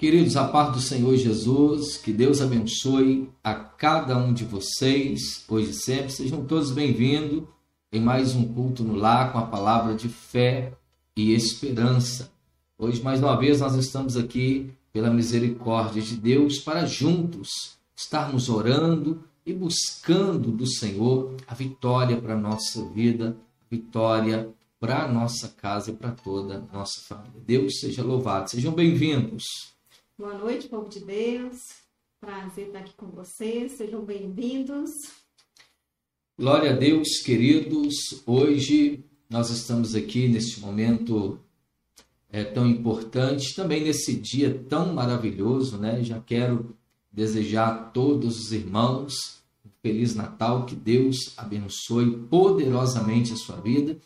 Queridos, a paz do Senhor Jesus, que Deus abençoe a cada um de vocês, hoje e sempre. Sejam todos bem-vindos em mais um culto no lar com a palavra de fé e esperança. Hoje, mais uma vez, nós estamos aqui pela misericórdia de Deus para juntos estarmos orando e buscando do Senhor a vitória para a nossa vida, vitória para a nossa casa e para toda a nossa família. Deus seja louvado. Sejam bem-vindos. Boa noite, povo de Deus. Prazer estar aqui com vocês. Sejam bem-vindos. Glória a Deus, queridos. Hoje nós estamos aqui neste momento é, tão importante, também nesse dia tão maravilhoso, né? Já quero desejar a todos os irmãos um feliz Natal, que Deus abençoe poderosamente a sua vida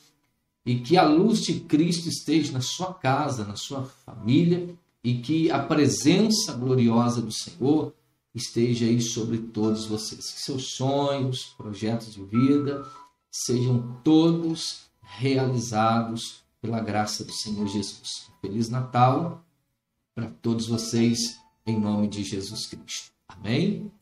e que a luz de Cristo esteja na sua casa, na sua família e que a presença gloriosa do Senhor esteja aí sobre todos vocês. Que seus sonhos, projetos de vida sejam todos realizados pela graça do Senhor Jesus. Feliz Natal para todos vocês, em nome de Jesus Cristo. Amém?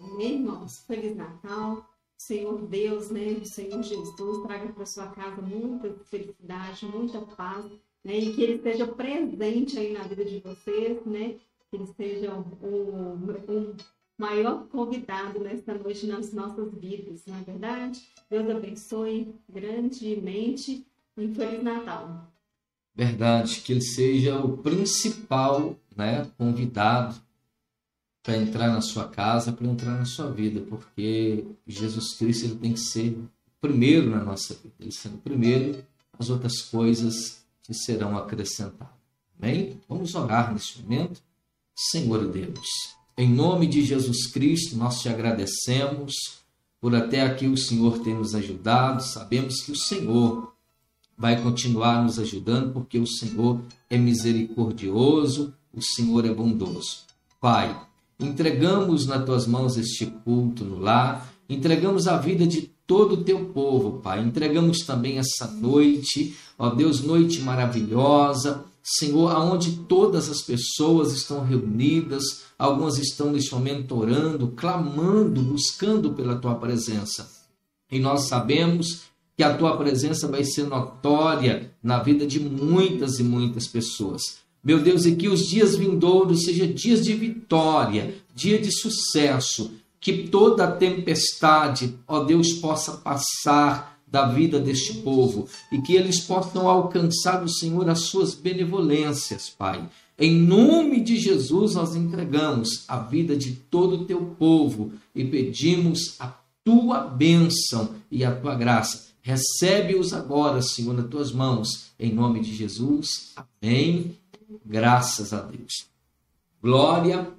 Amém, irmãos. Feliz Natal. Senhor Deus, né? O Senhor Jesus traga para sua casa muita felicidade, muita paz né? E que ele esteja presente aí na vida de vocês, né? Que ele seja o, o maior convidado nesta noite nas nossas vidas, não é verdade? Deus abençoe grandemente e Feliz Natal. Verdade, que ele seja o principal né, convidado para entrar na sua casa, para entrar na sua vida, porque Jesus Cristo ele tem que ser o primeiro na nossa vida. Ele sendo o primeiro, as outras coisas te serão acrescentadas. Amém? Vamos orar nesse momento. Senhor Deus, em nome de Jesus Cristo, nós te agradecemos por até aqui o Senhor ter nos ajudado. Sabemos que o Senhor vai continuar nos ajudando, porque o Senhor é misericordioso, o Senhor é bondoso. Pai, entregamos nas tuas mãos este culto no lar, entregamos a vida de todo o teu povo, Pai. Entregamos também essa noite, ó Deus, noite maravilhosa, Senhor, aonde todas as pessoas estão reunidas, algumas estão neste momento orando, clamando, buscando pela tua presença. E nós sabemos que a tua presença vai ser notória na vida de muitas e muitas pessoas. Meu Deus, e que os dias vindouros sejam dias de vitória, dia de sucesso, que toda tempestade, ó Deus, possa passar da vida deste povo e que eles possam alcançar do Senhor as suas benevolências, Pai. Em nome de Jesus, nós entregamos a vida de todo o teu povo e pedimos a tua bênção e a tua graça. Recebe-os agora, Senhor, nas tuas mãos, em nome de Jesus. Amém. Graças a Deus. Glória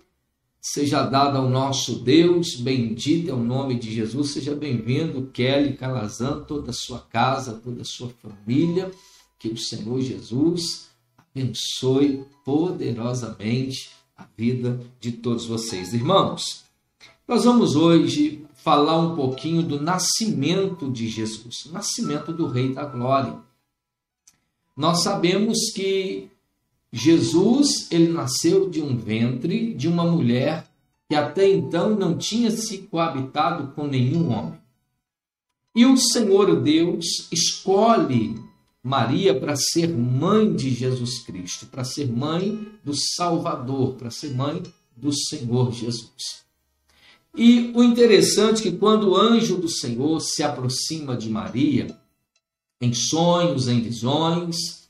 seja dada ao nosso Deus, bendito é o nome de Jesus, seja bem-vindo, Kelly Calazan, toda a sua casa, toda a sua família, que o Senhor Jesus abençoe poderosamente a vida de todos vocês. Irmãos, nós vamos hoje falar um pouquinho do nascimento de Jesus, o nascimento do Rei da Glória. Nós sabemos que Jesus, ele nasceu de um ventre de uma mulher que até então não tinha se coabitado com nenhum homem. E o Senhor Deus escolhe Maria para ser mãe de Jesus Cristo, para ser mãe do Salvador, para ser mãe do Senhor Jesus. E o interessante é que quando o anjo do Senhor se aproxima de Maria, em sonhos, em visões,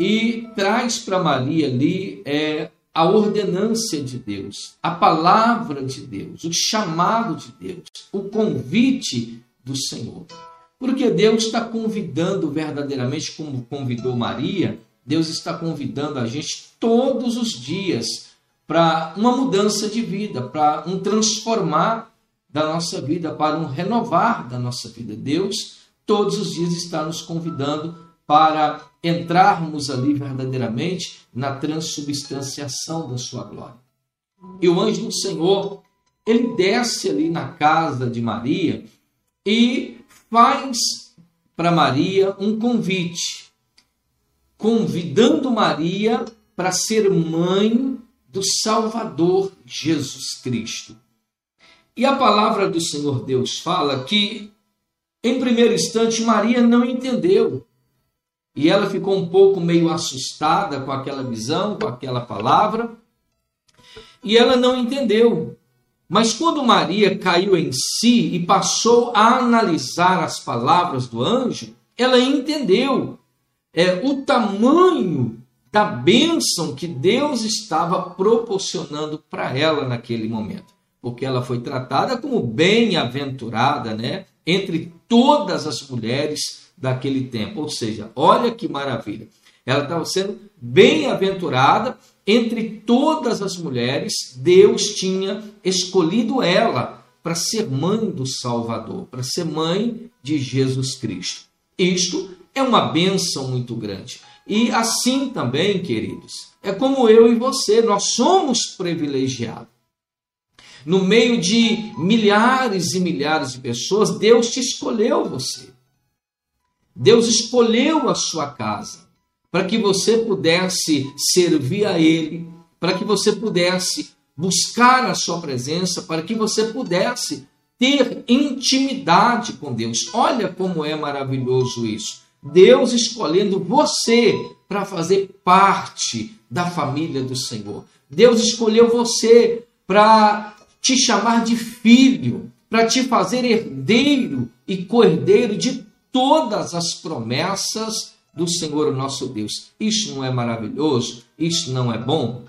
e traz para Maria ali é, a ordenância de Deus, a palavra de Deus, o chamado de Deus, o convite do Senhor. Porque Deus está convidando verdadeiramente, como convidou Maria, Deus está convidando a gente todos os dias para uma mudança de vida, para um transformar da nossa vida, para um renovar da nossa vida. Deus todos os dias está nos convidando para entrarmos ali verdadeiramente na transubstanciação da sua glória. E o anjo do Senhor, ele desce ali na casa de Maria e faz para Maria um convite, convidando Maria para ser mãe do Salvador Jesus Cristo. E a palavra do Senhor Deus fala que, em primeiro instante, Maria não entendeu. E ela ficou um pouco meio assustada com aquela visão, com aquela palavra, e ela não entendeu. Mas quando Maria caiu em si e passou a analisar as palavras do anjo, ela entendeu é, o tamanho da bênção que Deus estava proporcionando para ela naquele momento. Porque ela foi tratada como bem-aventurada, né? Entre todas as mulheres daquele tempo. Ou seja, olha que maravilha. Ela estava sendo bem-aventurada entre todas as mulheres. Deus tinha escolhido ela para ser mãe do Salvador, para ser mãe de Jesus Cristo. Isto é uma benção muito grande. E assim também, queridos, é como eu e você, nós somos privilegiados. No meio de milhares e milhares de pessoas, Deus te escolheu você. Deus escolheu a sua casa para que você pudesse servir a Ele, para que você pudesse buscar a sua presença, para que você pudesse ter intimidade com Deus. Olha como é maravilhoso isso. Deus escolhendo você para fazer parte da família do Senhor. Deus escolheu você para te chamar de filho, para te fazer herdeiro e cordeiro de todas as promessas do Senhor nosso Deus. Isso não é maravilhoso? Isso não é bom?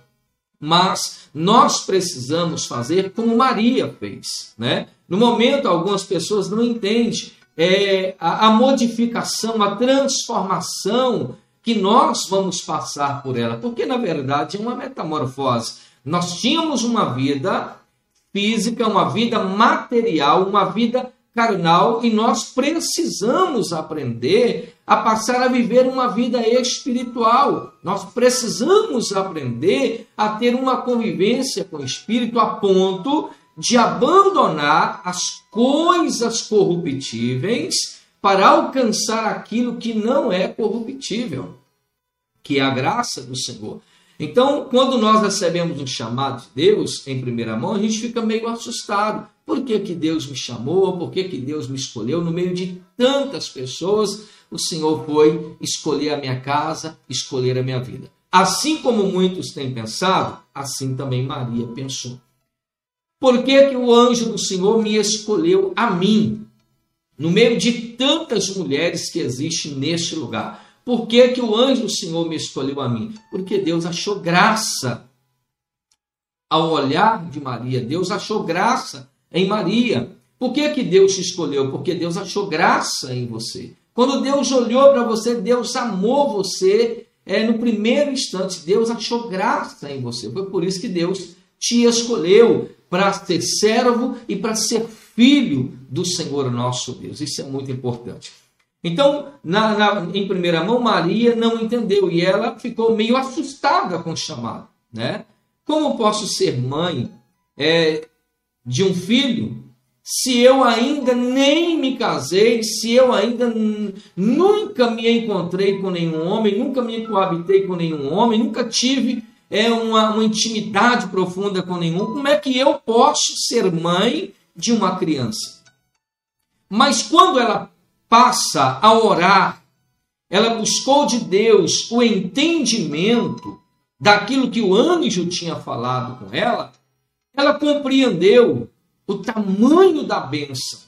Mas nós precisamos fazer como Maria fez, né? No momento, algumas pessoas não entendem é, a, a modificação, a transformação que nós vamos passar por ela, porque na verdade é uma metamorfose. Nós tínhamos uma vida física, uma vida material, uma vida carnal e nós precisamos aprender a passar a viver uma vida espiritual. Nós precisamos aprender a ter uma convivência com o espírito a ponto de abandonar as coisas corruptíveis para alcançar aquilo que não é corruptível, que é a graça do Senhor. Então, quando nós recebemos um chamado de Deus em primeira mão, a gente fica meio assustado. Por que, que Deus me chamou? Por que, que Deus me escolheu? No meio de tantas pessoas, o Senhor foi escolher a minha casa, escolher a minha vida. Assim como muitos têm pensado, assim também Maria pensou. Por que, que o anjo do Senhor me escolheu a mim, no meio de tantas mulheres que existem neste lugar? Por que, que o anjo do Senhor me escolheu a mim? Porque Deus achou graça ao olhar de Maria. Deus achou graça em Maria. Por que, que Deus te escolheu? Porque Deus achou graça em você. Quando Deus olhou para você, Deus amou você é, no primeiro instante. Deus achou graça em você. Foi por isso que Deus te escolheu para ser servo e para ser filho do Senhor nosso Deus. Isso é muito importante. Então, na, na, em primeira mão, Maria não entendeu e ela ficou meio assustada com o chamado. Né? Como posso ser mãe é, de um filho se eu ainda nem me casei, se eu ainda nunca me encontrei com nenhum homem, nunca me coabitei com nenhum homem, nunca tive é uma, uma intimidade profunda com nenhum, como é que eu posso ser mãe de uma criança? Mas quando ela passa a orar, ela buscou de Deus o entendimento daquilo que o anjo tinha falado com ela, ela compreendeu o tamanho da bênção,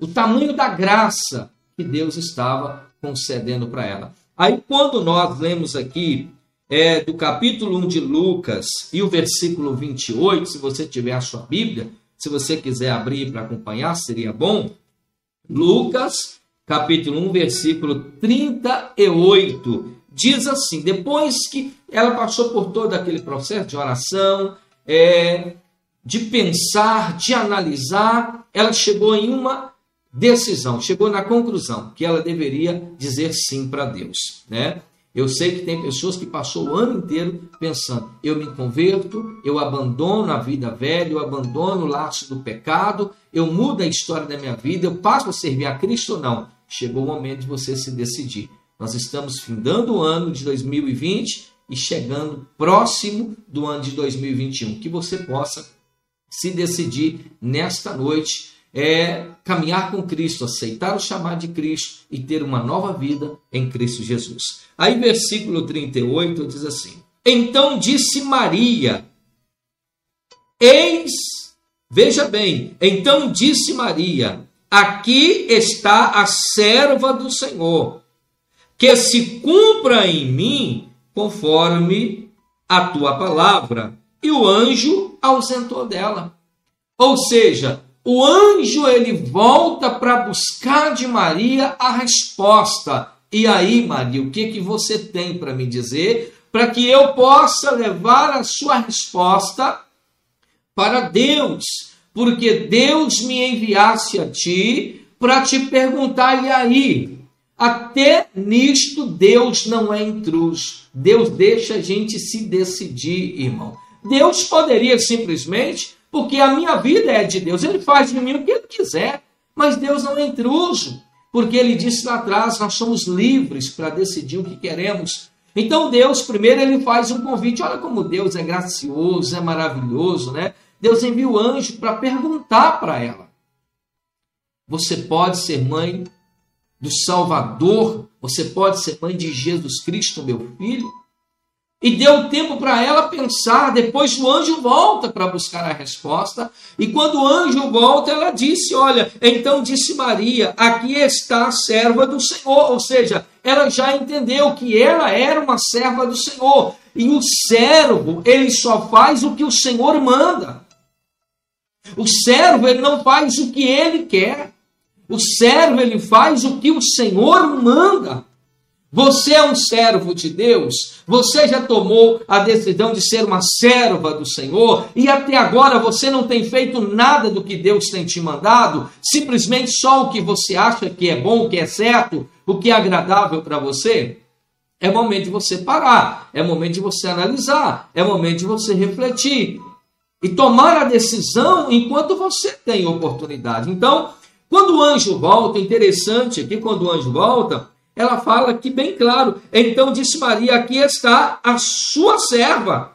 o tamanho da graça que Deus estava concedendo para ela. Aí, quando nós lemos aqui é, do capítulo 1 de Lucas e o versículo 28, se você tiver a sua Bíblia, se você quiser abrir para acompanhar, seria bom. Lucas, capítulo 1, versículo 38, diz assim: depois que ela passou por todo aquele processo de oração, é, de pensar, de analisar, ela chegou em uma decisão, chegou na conclusão que ela deveria dizer sim para Deus, né? Eu sei que tem pessoas que passou o ano inteiro pensando: eu me converto, eu abandono a vida velha, eu abandono o laço do pecado, eu mudo a história da minha vida, eu passo a servir a Cristo ou não. Chegou o momento de você se decidir. Nós estamos findando o ano de 2020 e chegando próximo do ano de 2021. Que você possa se decidir nesta noite é caminhar com Cristo, aceitar o chamado de Cristo e ter uma nova vida em Cristo Jesus. Aí, versículo 38 diz assim: Então disse Maria, Eis, veja bem, então disse Maria: Aqui está a serva do Senhor, que se cumpra em mim conforme a tua palavra. E o anjo ausentou dela. Ou seja, o anjo ele volta para buscar de Maria a resposta. E aí, Maria, o que que você tem para me dizer para que eu possa levar a sua resposta para Deus? Porque Deus me enviasse a ti para te perguntar e aí, até nisto Deus não é intruso. Deus deixa a gente se decidir, irmão. Deus poderia simplesmente, porque a minha vida é de Deus, ele faz de mim o que ele quiser, mas Deus não é intruso, porque ele disse lá atrás, nós somos livres para decidir o que queremos. Então Deus, primeiro, ele faz um convite. Olha como Deus é gracioso, é maravilhoso, né? Deus envia o anjo para perguntar para ela: Você pode ser mãe do Salvador? Você pode ser mãe de Jesus Cristo, meu filho? E deu tempo para ela pensar. Depois o anjo volta para buscar a resposta. E quando o anjo volta, ela disse: Olha, então disse Maria: Aqui está a serva do Senhor. Ou seja, ela já entendeu que ela era uma serva do Senhor. E o servo, ele só faz o que o Senhor manda. O servo, ele não faz o que ele quer. O servo, ele faz o que o Senhor manda. Você é um servo de Deus, você já tomou a decisão de ser uma serva do Senhor e até agora você não tem feito nada do que Deus tem te mandado, simplesmente só o que você acha que é bom, que é certo, o que é agradável para você. É momento de você parar, é momento de você analisar, é momento de você refletir e tomar a decisão enquanto você tem oportunidade. Então, quando o anjo volta, interessante aqui, quando o anjo volta, ela fala aqui bem claro. Então disse Maria: Aqui está a sua serva.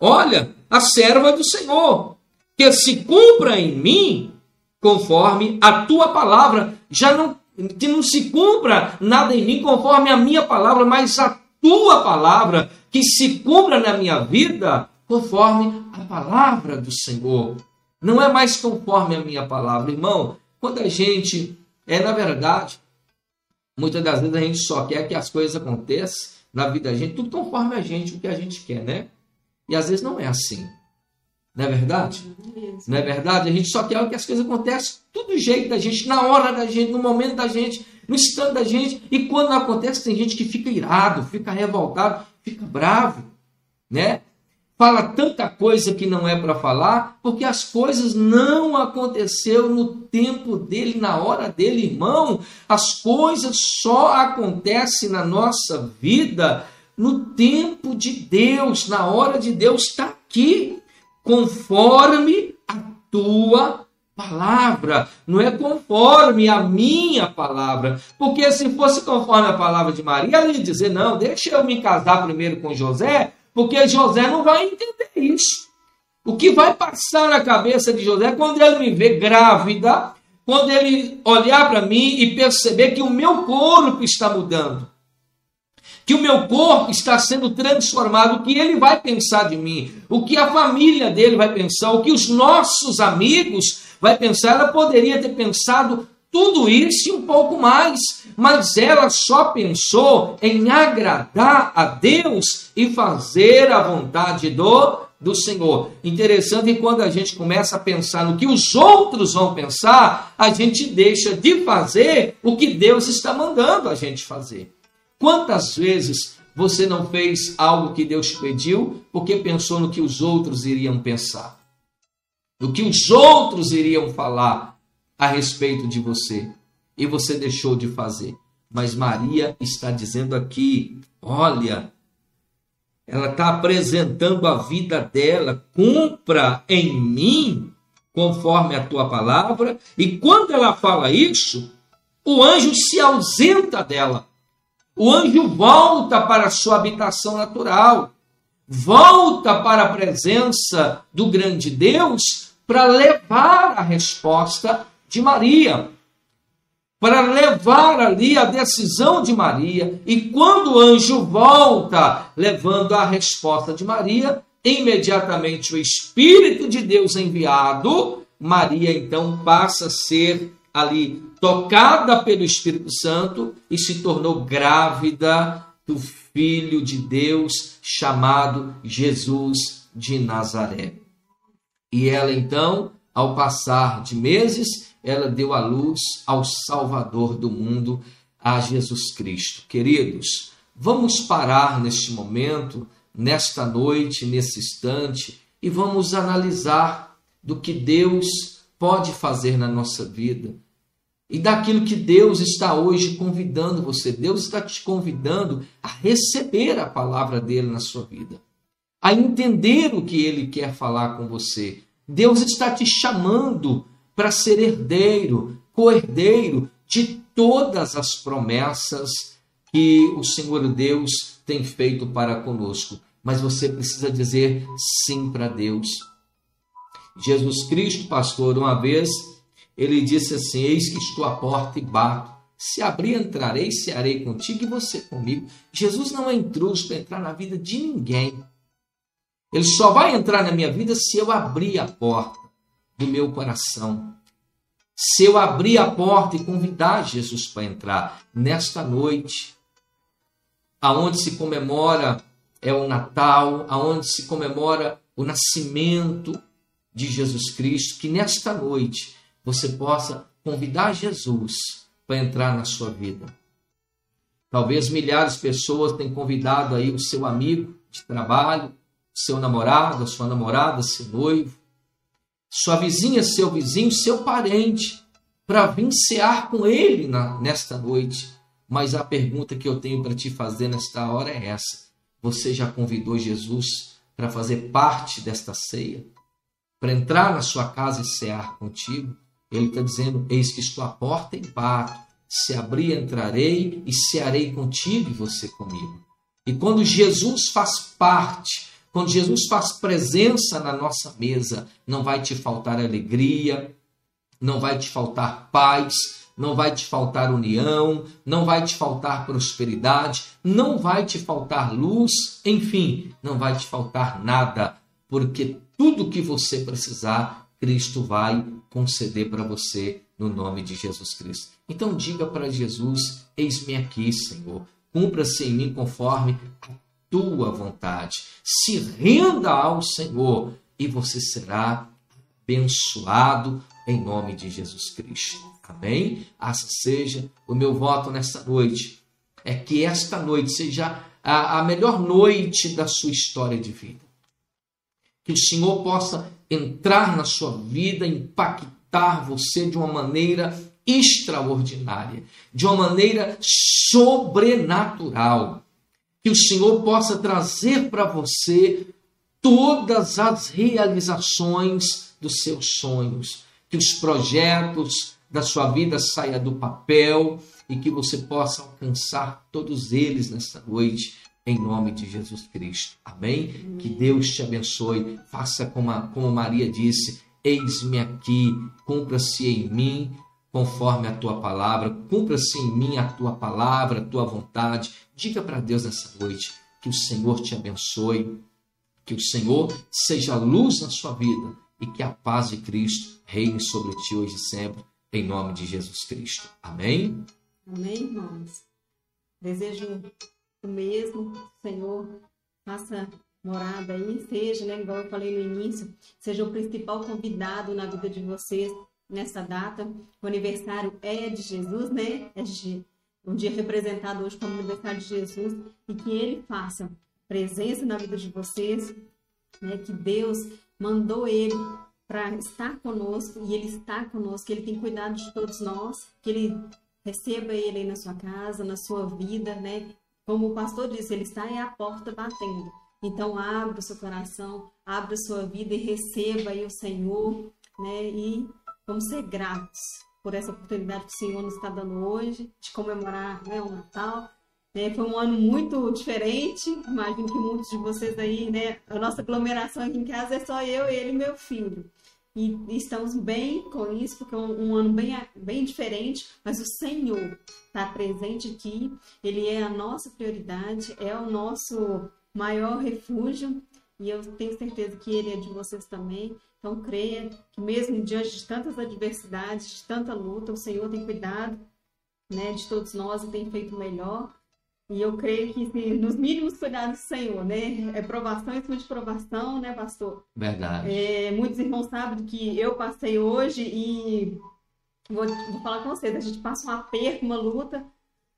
Olha, a serva do Senhor, que se cumpra em mim conforme a tua palavra. Já não que não se cumpra nada em mim conforme a minha palavra, mas a tua palavra, que se cumpra na minha vida conforme a palavra do Senhor. Não é mais conforme a minha palavra, irmão. Quando a gente é, na verdade, Muitas das vezes a gente só quer que as coisas aconteçam na vida da gente, tudo conforme a gente, o que a gente quer, né? E às vezes não é assim. Não é verdade? Não é verdade? A gente só quer que as coisas aconteçam tudo do jeito da gente, na hora da gente, no momento da gente, no instante da gente. E quando acontece, tem gente que fica irado, fica revoltado, fica bravo, né? Fala tanta coisa que não é para falar, porque as coisas não aconteceu no tempo dele, na hora dele, irmão. As coisas só acontecem na nossa vida no tempo de Deus, na hora de Deus está aqui, conforme a tua palavra, não é conforme a minha palavra, porque se fosse conforme a palavra de Maria, ela ia dizer: não, deixa eu me casar primeiro com José, porque José não vai entender isso. O que vai passar na cabeça de José quando ele me vê grávida, quando ele olhar para mim e perceber que o meu corpo está mudando, que o meu corpo está sendo transformado, o que ele vai pensar de mim, o que a família dele vai pensar, o que os nossos amigos vai pensar, ela poderia ter pensado tudo isso e um pouco mais, mas ela só pensou em agradar a Deus e fazer a vontade do, do Senhor. Interessante que quando a gente começa a pensar no que os outros vão pensar, a gente deixa de fazer o que Deus está mandando a gente fazer. Quantas vezes você não fez algo que Deus pediu porque pensou no que os outros iriam pensar? No que os outros iriam falar? a respeito de você e você deixou de fazer. Mas Maria está dizendo aqui: olha, ela está apresentando a vida dela, cumpra em mim conforme a tua palavra, e quando ela fala isso, o anjo se ausenta dela. O anjo volta para a sua habitação natural, volta para a presença do grande Deus para levar a resposta de Maria, para levar ali a decisão de Maria. E quando o anjo volta levando a resposta de Maria, imediatamente o Espírito de Deus enviado, Maria então passa a ser ali tocada pelo Espírito Santo e se tornou grávida do Filho de Deus chamado Jesus de Nazaré. E ela então, ao passar de meses, ela deu a luz ao Salvador do mundo, a Jesus Cristo. Queridos, vamos parar neste momento, nesta noite, nesse instante, e vamos analisar do que Deus pode fazer na nossa vida e daquilo que Deus está hoje convidando você. Deus está te convidando a receber a palavra dele na sua vida, a entender o que ele quer falar com você. Deus está te chamando para ser herdeiro, co-herdeiro de todas as promessas que o Senhor Deus tem feito para conosco. Mas você precisa dizer sim para Deus. Jesus Cristo, pastor, uma vez ele disse assim: Eis que estou à porta e bato. Se abrir, entrarei, cearei contigo e você comigo. Jesus não é intruso para entrar na vida de ninguém. Ele só vai entrar na minha vida se eu abrir a porta do meu coração. Se eu abrir a porta e convidar Jesus para entrar nesta noite, aonde se comemora é o Natal, aonde se comemora o nascimento de Jesus Cristo, que nesta noite você possa convidar Jesus para entrar na sua vida. Talvez milhares de pessoas tenham convidado aí o seu amigo de trabalho, seu namorado, sua namorada, seu noivo, sua vizinha, seu vizinho, seu parente, para vir cear com ele na, nesta noite. Mas a pergunta que eu tenho para te fazer nesta hora é essa: você já convidou Jesus para fazer parte desta ceia? Para entrar na sua casa e cear contigo? Ele está dizendo: Eis que estou à porta e bato. Se abrir, entrarei e cearei contigo e você comigo. E quando Jesus faz parte, quando Jesus faz presença na nossa mesa, não vai te faltar alegria, não vai te faltar paz, não vai te faltar união, não vai te faltar prosperidade, não vai te faltar luz, enfim, não vai te faltar nada, porque tudo que você precisar Cristo vai conceder para você no nome de Jesus Cristo. Então diga para Jesus: Eis-me aqui, Senhor. Cumpra-se em mim conforme a tua vontade. Se renda ao Senhor e você será abençoado em nome de Jesus Cristo. Amém? Assim seja o meu voto nesta noite. É que esta noite seja a, a melhor noite da sua história de vida. Que o Senhor possa entrar na sua vida, impactar você de uma maneira extraordinária, de uma maneira sobrenatural. Que o Senhor possa trazer para você todas as realizações dos seus sonhos, que os projetos da sua vida saiam do papel e que você possa alcançar todos eles nesta noite em nome de Jesus Cristo. Amém? Amém. Que Deus te abençoe. Faça como, a, como Maria disse: Eis-me aqui, cumpra-se em mim conforme a tua palavra, cumpra-se em mim a tua palavra, a tua vontade. Diga para Deus nessa noite que o Senhor te abençoe, que o Senhor seja luz na sua vida e que a paz de Cristo reine sobre ti hoje e sempre, em nome de Jesus Cristo. Amém? Amém, irmãos. Desejo o mesmo, Senhor, faça morada aí, seja, né, igual eu falei no início, seja o principal convidado na vida de vocês nessa data. O aniversário é de Jesus, né? É de um dia representado hoje como aniversário de Jesus e que ele faça presença na vida de vocês, né? Que Deus mandou ele para estar conosco e ele está conosco, ele tem cuidado de todos nós, que ele receba ele aí na sua casa, na sua vida, né? Como o pastor disse, ele está aí à porta batendo. Então, abra o seu coração, abra a sua vida e receba aí o Senhor, né? E vamos ser gratos por essa oportunidade que o Senhor nos está dando hoje de comemorar né, o Natal É, foi um ano muito diferente. Imagino que muitos de vocês aí, né? A nossa aglomeração aqui em casa é só eu, ele e meu filho. E estamos bem com isso, porque é um, um ano bem, bem diferente, mas o Senhor está presente aqui, Ele é a nossa prioridade, é o nosso maior refúgio, e eu tenho certeza que Ele é de vocês também. Então, creia que mesmo diante de tantas adversidades, de tanta luta, o Senhor tem cuidado né, de todos nós e tem feito o melhor. E eu creio que se, nos mínimos cuidados do Senhor, né? É provação em cima de provação, né, pastor? Verdade. É, muitos irmãos sabem que eu passei hoje e vou, vou falar com vocês, a gente passa um aperto, uma luta,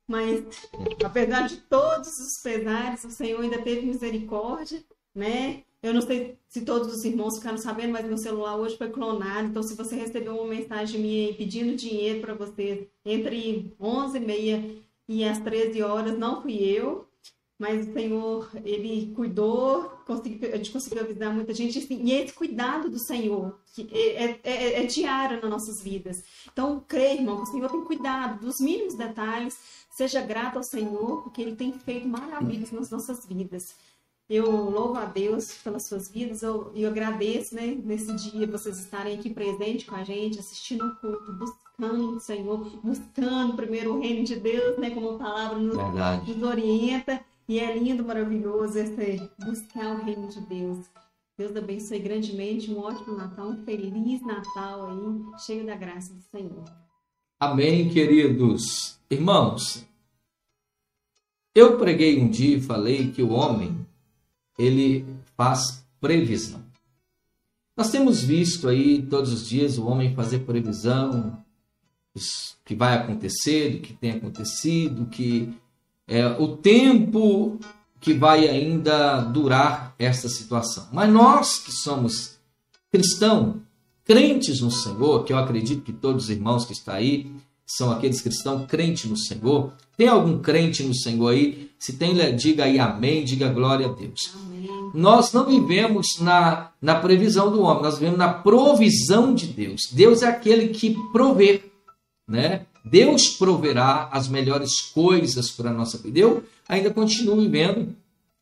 mas apesar de todos os pesares, o Senhor ainda teve misericórdia, né? Eu não sei se todos os irmãos ficaram sabendo, mas meu celular hoje foi clonado. Então, se você recebeu uma mensagem minha pedindo dinheiro para você entre 11 e meia e às 13 horas não fui eu, mas o Senhor, ele cuidou, conseguiu, a gente conseguiu avisar muita gente, assim, e esse cuidado do Senhor, que é, é, é, é diário nas nossas vidas. Então, creia, irmão, que o Senhor tem cuidado dos mínimos detalhes, seja grato ao Senhor, porque ele tem feito maravilhas nas nossas vidas. Eu louvo a Deus pelas suas vidas, eu, eu agradeço, né, nesse dia, vocês estarem aqui presentes com a gente, assistindo o culto, buscando o Senhor, buscando primeiro o reino de Deus, né, como a palavra nos, nos orienta. E é lindo, maravilhoso esse buscar o reino de Deus. Deus abençoe grandemente, um ótimo Natal, um feliz Natal aí, cheio da graça do Senhor. Amém, queridos irmãos. Eu preguei um dia e falei que o homem ele faz previsão. Nós temos visto aí todos os dias o homem fazer previsão do que vai acontecer, do que tem acontecido, que é o tempo que vai ainda durar essa situação. Mas nós que somos cristãos, crentes no Senhor, que eu acredito que todos os irmãos que estão aí são aqueles cristãos crentes no Senhor. Tem algum crente no Senhor aí? Se tem, diga aí amém, diga glória a Deus. Amém nós não vivemos na, na previsão do homem, nós vivemos na provisão de Deus. Deus é aquele que provê, né? Deus proverá as melhores coisas para a nossa vida. Eu ainda continuo vivendo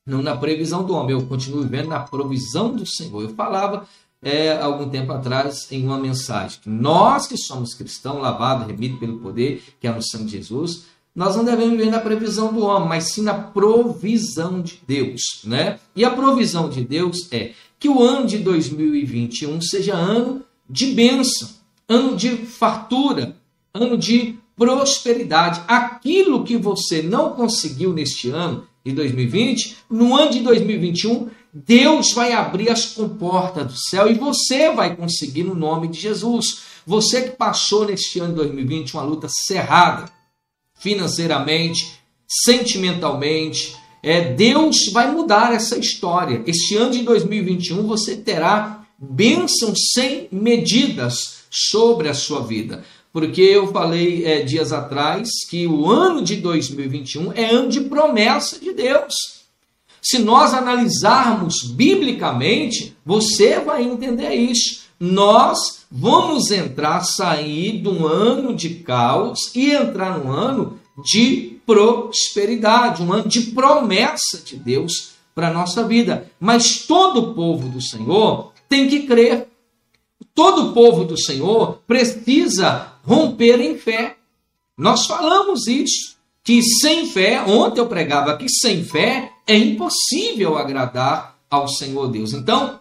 não na previsão do homem, eu continuo vivendo na provisão do Senhor. Eu falava é, algum tempo atrás em uma mensagem que nós que somos cristãos, lavados, remidos pelo poder que é no sangue de Jesus, nós não devemos viver na previsão do homem, mas sim na provisão de Deus, né? E a provisão de Deus é que o ano de 2021 seja ano de bênção, ano de fartura, ano de prosperidade. Aquilo que você não conseguiu neste ano de 2020, no ano de 2021, Deus vai abrir as comportas do céu e você vai conseguir no nome de Jesus. Você que passou neste ano de 2020 uma luta cerrada, financeiramente, sentimentalmente. É, Deus vai mudar essa história. Este ano de 2021 você terá bênçãos sem medidas sobre a sua vida. Porque eu falei é, dias atrás que o ano de 2021 é ano de promessa de Deus. Se nós analisarmos biblicamente, você vai entender isso. Nós vamos entrar, sair de um ano de caos e entrar num ano de prosperidade, um ano de promessa de Deus para a nossa vida. Mas todo o povo do Senhor tem que crer. Todo o povo do Senhor precisa romper em fé. Nós falamos isso, que sem fé, ontem eu pregava que sem fé é impossível agradar ao Senhor Deus. Então,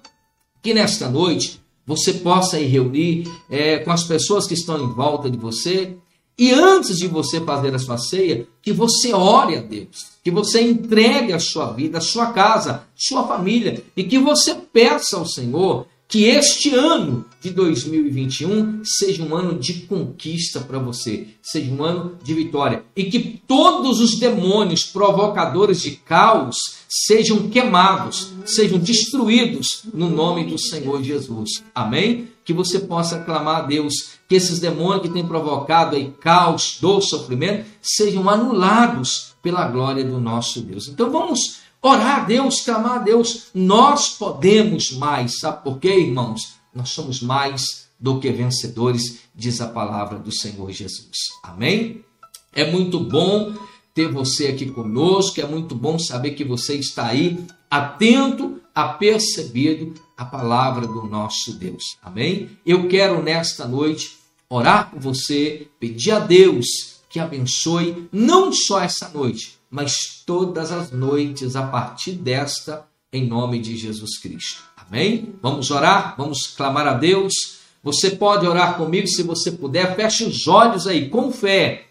que nesta noite você possa ir reunir é, com as pessoas que estão em volta de você. E antes de você fazer a sua ceia, que você ore a Deus, que você entregue a sua vida, a sua casa, sua família, e que você peça ao Senhor que este ano de 2021 seja um ano de conquista para você, seja um ano de vitória. E que todos os demônios provocadores de caos sejam queimados, sejam destruídos no nome do Senhor Jesus. Amém? Que você possa clamar a Deus que esses demônios que têm provocado aí caos, dor, sofrimento, sejam anulados pela glória do nosso Deus. Então vamos orar a Deus, clamar a Deus. Nós podemos mais, sabe por quê, irmãos? Nós somos mais do que vencedores, diz a palavra do Senhor Jesus. Amém? É muito bom ter você aqui conosco. É muito bom saber que você está aí atento, apercebido a palavra do nosso Deus. Amém? Eu quero nesta noite orar por você, pedir a Deus que abençoe não só essa noite, mas todas as noites a partir desta, em nome de Jesus Cristo. Amém? Vamos orar, vamos clamar a Deus. Você pode orar comigo se você puder, feche os olhos aí com fé,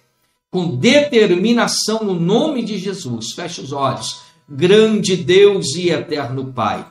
com determinação no nome de Jesus. Feche os olhos. Grande Deus e eterno Pai.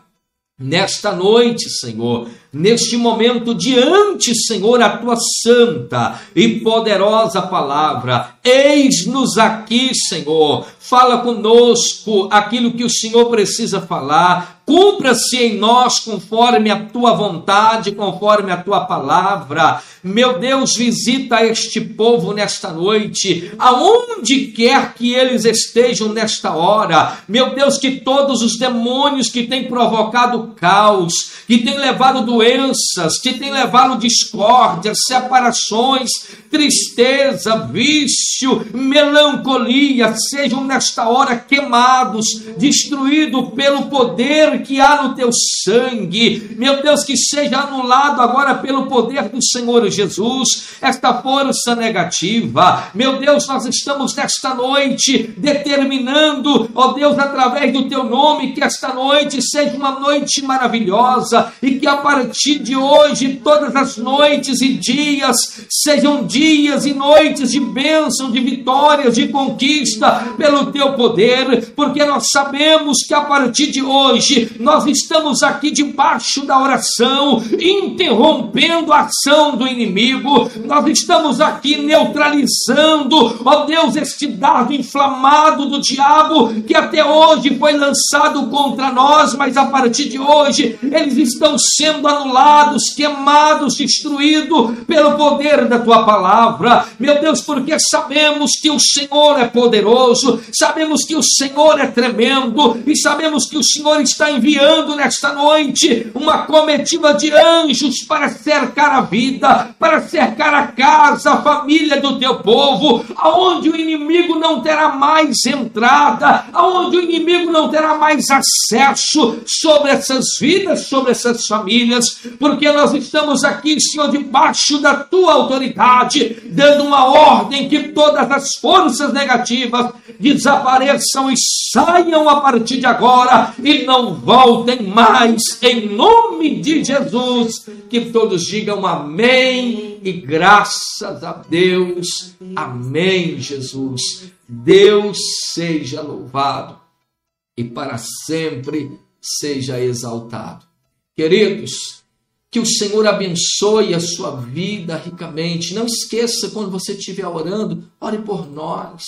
Nesta noite, Senhor, neste momento, diante, Senhor, a tua santa e poderosa palavra, eis-nos aqui, Senhor, fala conosco aquilo que o Senhor precisa falar, cumpra-se em nós conforme a tua vontade, conforme a tua palavra. Meu Deus, visita este povo nesta noite, aonde quer que eles estejam nesta hora. Meu Deus, que todos os demônios que têm provocado caos, que têm levado doenças, que têm levado discórdia, separações, tristeza, vício, melancolia, sejam nesta hora queimados, destruídos pelo poder que há no teu sangue. Meu Deus, que seja anulado agora pelo poder do Senhor Jesus, esta força negativa. Meu Deus, nós estamos nesta noite determinando, ó Deus, através do teu nome, que esta noite seja uma noite maravilhosa e que a partir de hoje, todas as noites e dias sejam dias e noites de bênção, de vitórias, de conquista pelo teu poder, porque nós sabemos que a partir de hoje nós estamos aqui debaixo da oração, interrompendo a ação do inimigo, nós estamos aqui neutralizando, ó Deus, este dardo inflamado do diabo que até hoje foi lançado contra nós, mas a partir de hoje eles estão sendo anulados, queimados, destruídos pelo poder da tua palavra, meu Deus, porque sabemos que o Senhor é poderoso, sabemos que o Senhor é tremendo e sabemos que o Senhor está enviando nesta noite uma comitiva de anjos para cercar a vida, para cercar a casa, a família do teu povo, aonde o inimigo não terá mais entrada, aonde o inimigo não terá mais acesso sobre essas vidas, sobre essas famílias, porque nós estamos aqui, Senhor, debaixo da tua autoridade, dando uma ordem que todas as forças negativas desapareçam e saiam a partir de agora e não voltem mais, em nome de Jesus. Que todos digam amém e graças a Deus. Amém, Jesus. Deus seja louvado e para sempre seja exaltado. Queridos, que o Senhor abençoe a sua vida ricamente. Não esqueça, quando você estiver orando, ore por nós.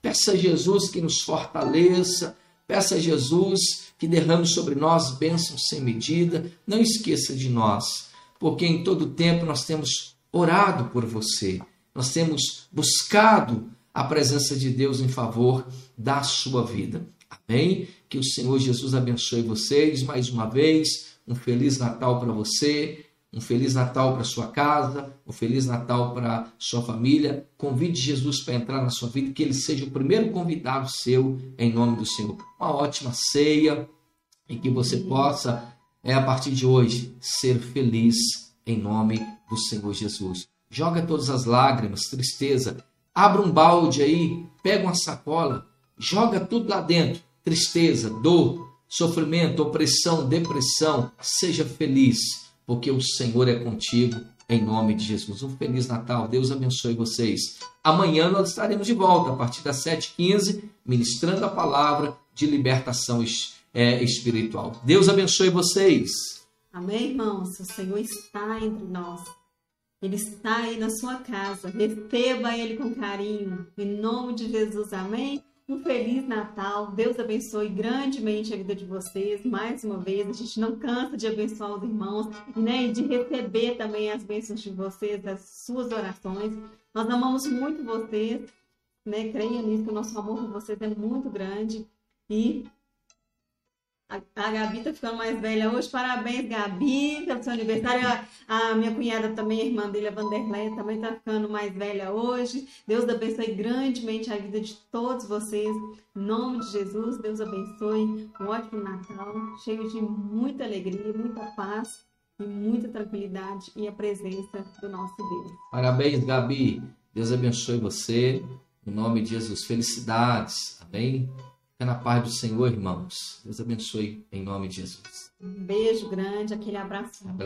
Peça a Jesus que nos fortaleça. Peça a Jesus que derrame sobre nós bênçãos sem medida. Não esqueça de nós, porque em todo tempo nós temos orado por você. Nós temos buscado a presença de Deus em favor da sua vida. Amém? Que o Senhor Jesus abençoe vocês mais uma vez um Feliz Natal para você, um Feliz Natal para sua casa, um Feliz Natal para sua família. Convide Jesus para entrar na sua vida, que ele seja o primeiro convidado seu, em nome do Senhor. Uma ótima ceia e que você possa, é, a partir de hoje, ser feliz em nome do Senhor Jesus. Joga todas as lágrimas, tristeza, abra um balde aí, pega uma sacola, joga tudo lá dentro. Tristeza, dor, sofrimento, opressão, depressão, seja feliz, porque o Senhor é contigo, em nome de Jesus. Um Feliz Natal, Deus abençoe vocês. Amanhã nós estaremos de volta, a partir das 7h15, ministrando a palavra de libertação é, espiritual. Deus abençoe vocês. Amém, irmãos? O Senhor está entre nós. Ele está aí na sua casa. Receba Ele com carinho. Em nome de Jesus, amém? Um feliz Natal. Deus abençoe grandemente a vida de vocês. Mais uma vez, a gente não cansa de abençoar os irmãos né, e de receber também as bênçãos de vocês, das suas orações. Nós amamos muito vocês, né? Creia nisso, que o nosso amor por vocês é muito grande. E A, Gabi tá ficando mais velha hoje. Parabéns, Gabi, pelo seu aniversário. A, a minha cunhada também, a irmã dele, a Vanderlei, também tá ficando mais velha hoje. Deus abençoe grandemente a vida de todos vocês. Em nome de Jesus, Deus abençoe. Um ótimo Natal, cheio de muita alegria, muita paz e muita tranquilidade e a presença do nosso Deus. Parabéns, Gabi. Deus abençoe você. Em nome de Jesus, felicidades. Amém? Na paz do Senhor, irmãos. Deus abençoe em nome de Jesus. Um beijo grande, aquele abraço. Abraço.